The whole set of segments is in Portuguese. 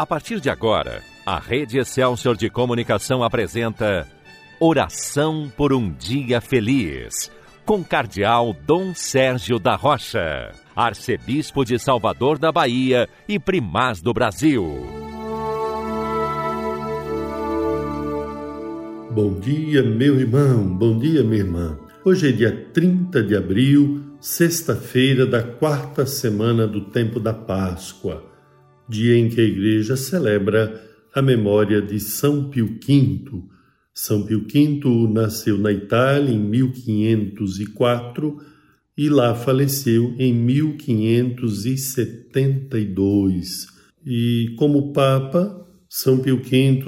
A partir de agora, a Rede Excelsior de Comunicação apresenta Oração por um Dia Feliz, com Cardeal Dom Sérgio da Rocha, Arcebispo de Salvador da Bahia e Primaz do Brasil. Bom dia, meu irmão, bom dia, minha irmã. Hoje é dia 30 de abril, sexta-feira da quarta semana do tempo da Páscoa dia em que a Igreja celebra a memória de São Pio V. São Pio V nasceu na Itália em 1504 e lá faleceu em 1572. E como Papa, São Pio V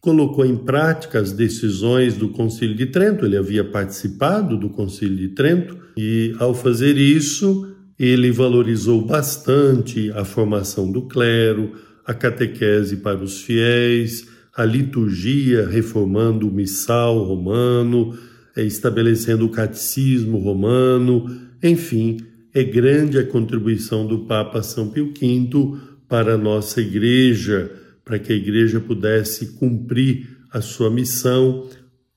colocou em prática as decisões do Concílio de Trento, ele havia participado do Concílio de Trento, e ao fazer isso, ele valorizou bastante a formação do clero, a catequese para os fiéis, a liturgia, reformando o missal romano, é, estabelecendo o catecismo romano, enfim, é grande a contribuição do Papa São Pio V para a nossa igreja, para que a igreja pudesse cumprir a sua missão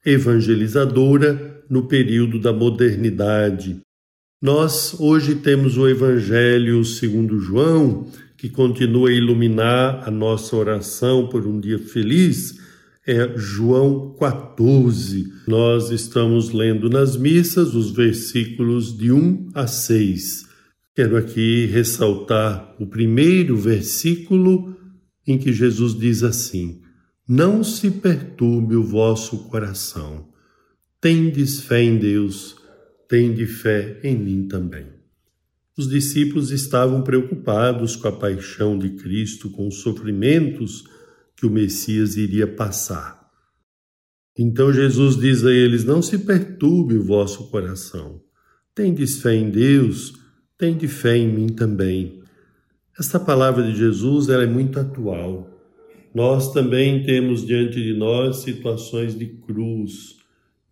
evangelizadora no período da modernidade. Nós hoje temos o Evangelho segundo João, que continua a iluminar a nossa oração por um dia feliz, é João 14. Nós estamos lendo nas missas os versículos de 1 a 6. Quero aqui ressaltar o primeiro versículo em que Jesus diz assim: Não se perturbe o vosso coração. Tendes fé em Deus tende fé em mim também. Os discípulos estavam preocupados com a paixão de Cristo, com os sofrimentos que o Messias iria passar. Então Jesus diz a eles: Não se perturbe o vosso coração. Tendes fé em Deus, tende fé em mim também. Esta palavra de Jesus ela é muito atual. Nós também temos diante de nós situações de cruz,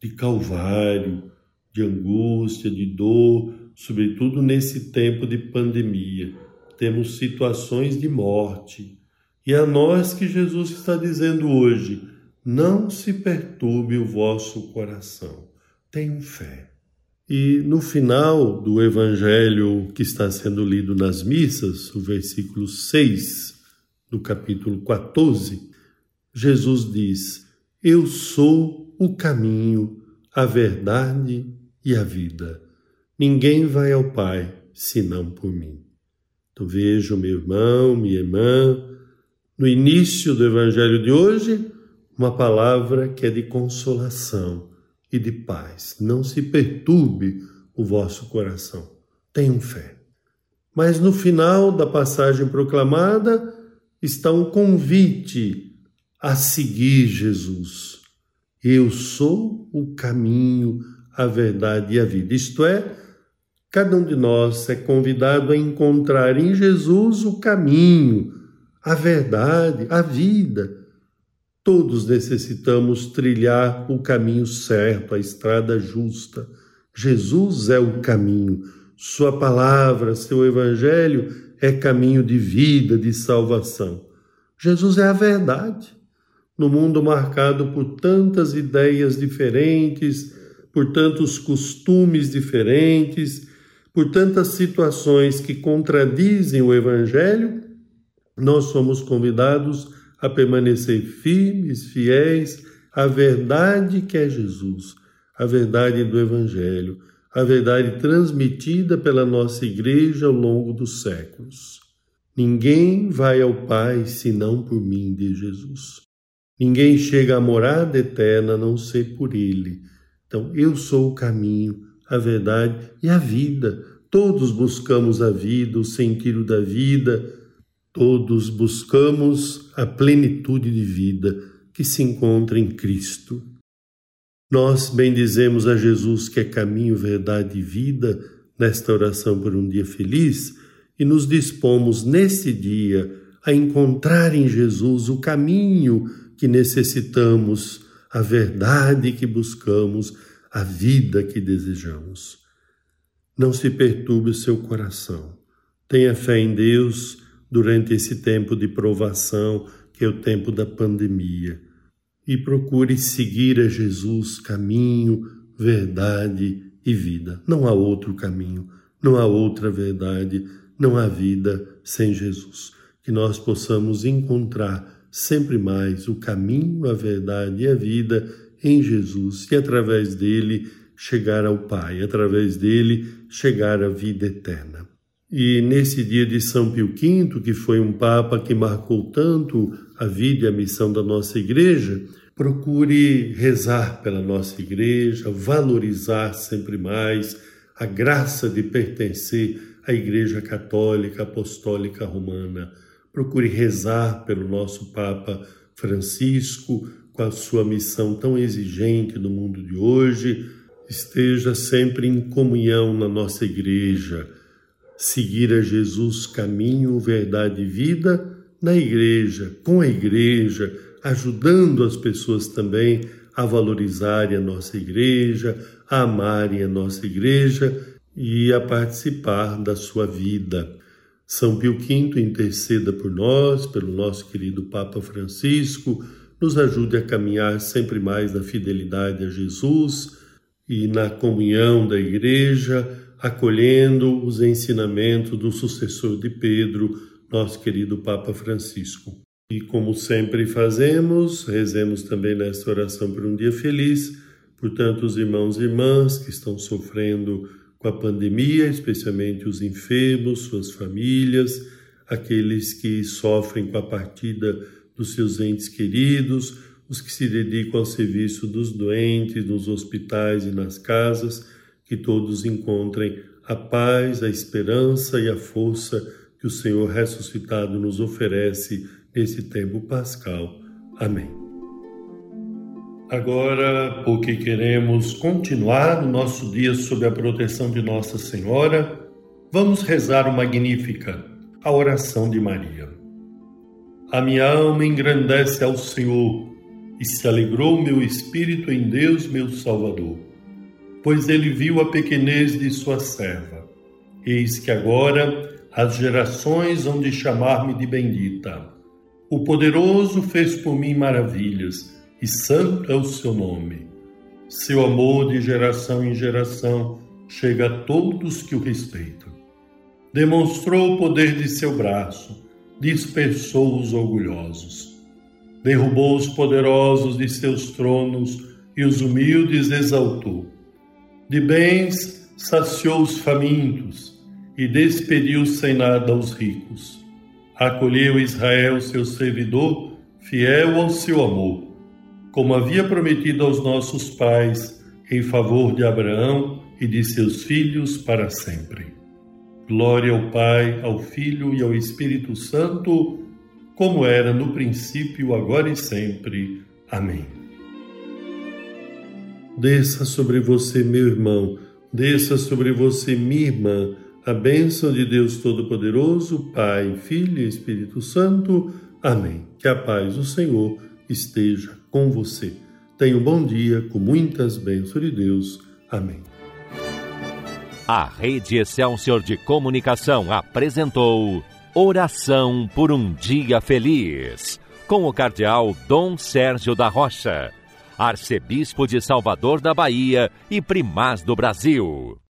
de calvário, de angústia, de dor, sobretudo nesse tempo de pandemia. Temos situações de morte. E a nós que Jesus está dizendo hoje: não se perturbe o vosso coração, tenham fé. E no final do evangelho que está sendo lido nas missas, o versículo 6 do capítulo 14, Jesus diz: Eu sou o caminho, a verdade e a vida. Ninguém vai ao Pai senão por mim. Tu vejo, meu irmão, minha irmã, no início do Evangelho de hoje, uma palavra que é de consolação e de paz. Não se perturbe o vosso coração. Tenham fé. Mas no final da passagem proclamada está um convite a seguir Jesus. Eu sou o caminho, a verdade e a vida. Isto é, cada um de nós é convidado a encontrar em Jesus o caminho, a verdade, a vida. Todos necessitamos trilhar o caminho certo, a estrada justa. Jesus é o caminho. Sua palavra, seu evangelho é caminho de vida, de salvação. Jesus é a verdade. No mundo marcado por tantas ideias diferentes, por tantos costumes diferentes, por tantas situações que contradizem o Evangelho, nós somos convidados a permanecer firmes, fiéis à verdade que é Jesus, a verdade do Evangelho, a verdade transmitida pela nossa Igreja ao longo dos séculos. Ninguém vai ao Pai senão por mim, diz Jesus. Ninguém chega à morada eterna a não ser por Ele. Então, eu sou o caminho, a verdade e a vida. Todos buscamos a vida, o sentido da vida, todos buscamos a plenitude de vida que se encontra em Cristo. Nós bendizemos a Jesus que é caminho, verdade e vida nesta oração por um dia feliz e nos dispomos nesse dia a encontrar em Jesus o caminho que necessitamos a verdade que buscamos, a vida que desejamos. Não se perturbe o seu coração. Tenha fé em Deus, durante esse tempo de provação, que é o tempo da pandemia. E procure seguir a Jesus caminho, verdade e vida. Não há outro caminho, não há outra verdade, não há vida sem Jesus. Que nós possamos encontrar sempre mais o caminho, a verdade e a vida em Jesus e através dele chegar ao Pai, através dele chegar à vida eterna. E nesse dia de São Pio V, que foi um Papa que marcou tanto a vida e a missão da nossa igreja, procure rezar pela nossa igreja, valorizar sempre mais a graça de pertencer à Igreja Católica Apostólica Romana. Procure rezar pelo nosso Papa Francisco, com a sua missão tão exigente no mundo de hoje. Esteja sempre em comunhão na nossa igreja seguir a Jesus caminho, verdade e vida na igreja, com a igreja, ajudando as pessoas também a valorizarem a nossa igreja, a amarem a nossa igreja e a participar da sua vida. São Pio V interceda por nós, pelo nosso querido Papa Francisco, nos ajude a caminhar sempre mais na fidelidade a Jesus e na comunhão da igreja, acolhendo os ensinamentos do sucessor de Pedro, nosso querido Papa Francisco. E como sempre fazemos, rezemos também nesta oração por um dia feliz, por tantos irmãos e irmãs que estão sofrendo com a pandemia, especialmente os enfermos, suas famílias, aqueles que sofrem com a partida dos seus entes queridos, os que se dedicam ao serviço dos doentes nos hospitais e nas casas, que todos encontrem a paz, a esperança e a força que o Senhor ressuscitado nos oferece nesse tempo pascal. Amém. Agora, porque queremos continuar o nosso dia sob a proteção de Nossa Senhora, vamos rezar o Magnífica, a oração de Maria. A minha alma engrandece ao Senhor e se alegrou meu espírito em Deus, meu Salvador pois ele viu a pequenez de sua serva. Eis que agora as gerações hão de chamar-me de bendita. O poderoso fez por mim maravilhas, e santo é o seu nome. Seu amor de geração em geração chega a todos que o respeitam. Demonstrou o poder de seu braço, dispersou os orgulhosos. Derrubou os poderosos de seus tronos e os humildes exaltou de bens saciou os famintos e despediu sem nada os ricos. Acolheu Israel, seu servidor, fiel ao seu amor, como havia prometido aos nossos pais, em favor de Abraão e de seus filhos para sempre. Glória ao Pai, ao Filho e ao Espírito Santo, como era no princípio, agora e sempre. Amém desça sobre você, meu irmão, desça sobre você, minha irmã, a bênção de Deus Todo-Poderoso, Pai, Filho e Espírito Santo. Amém. Que a paz do Senhor esteja com você. Tenha um bom dia com muitas bênçãos de Deus. Amém. A Rede Excelsior de Comunicação apresentou Oração por um Dia Feliz, com o Cardeal Dom Sérgio da Rocha arcebispo de Salvador da Bahia e primaz do Brasil.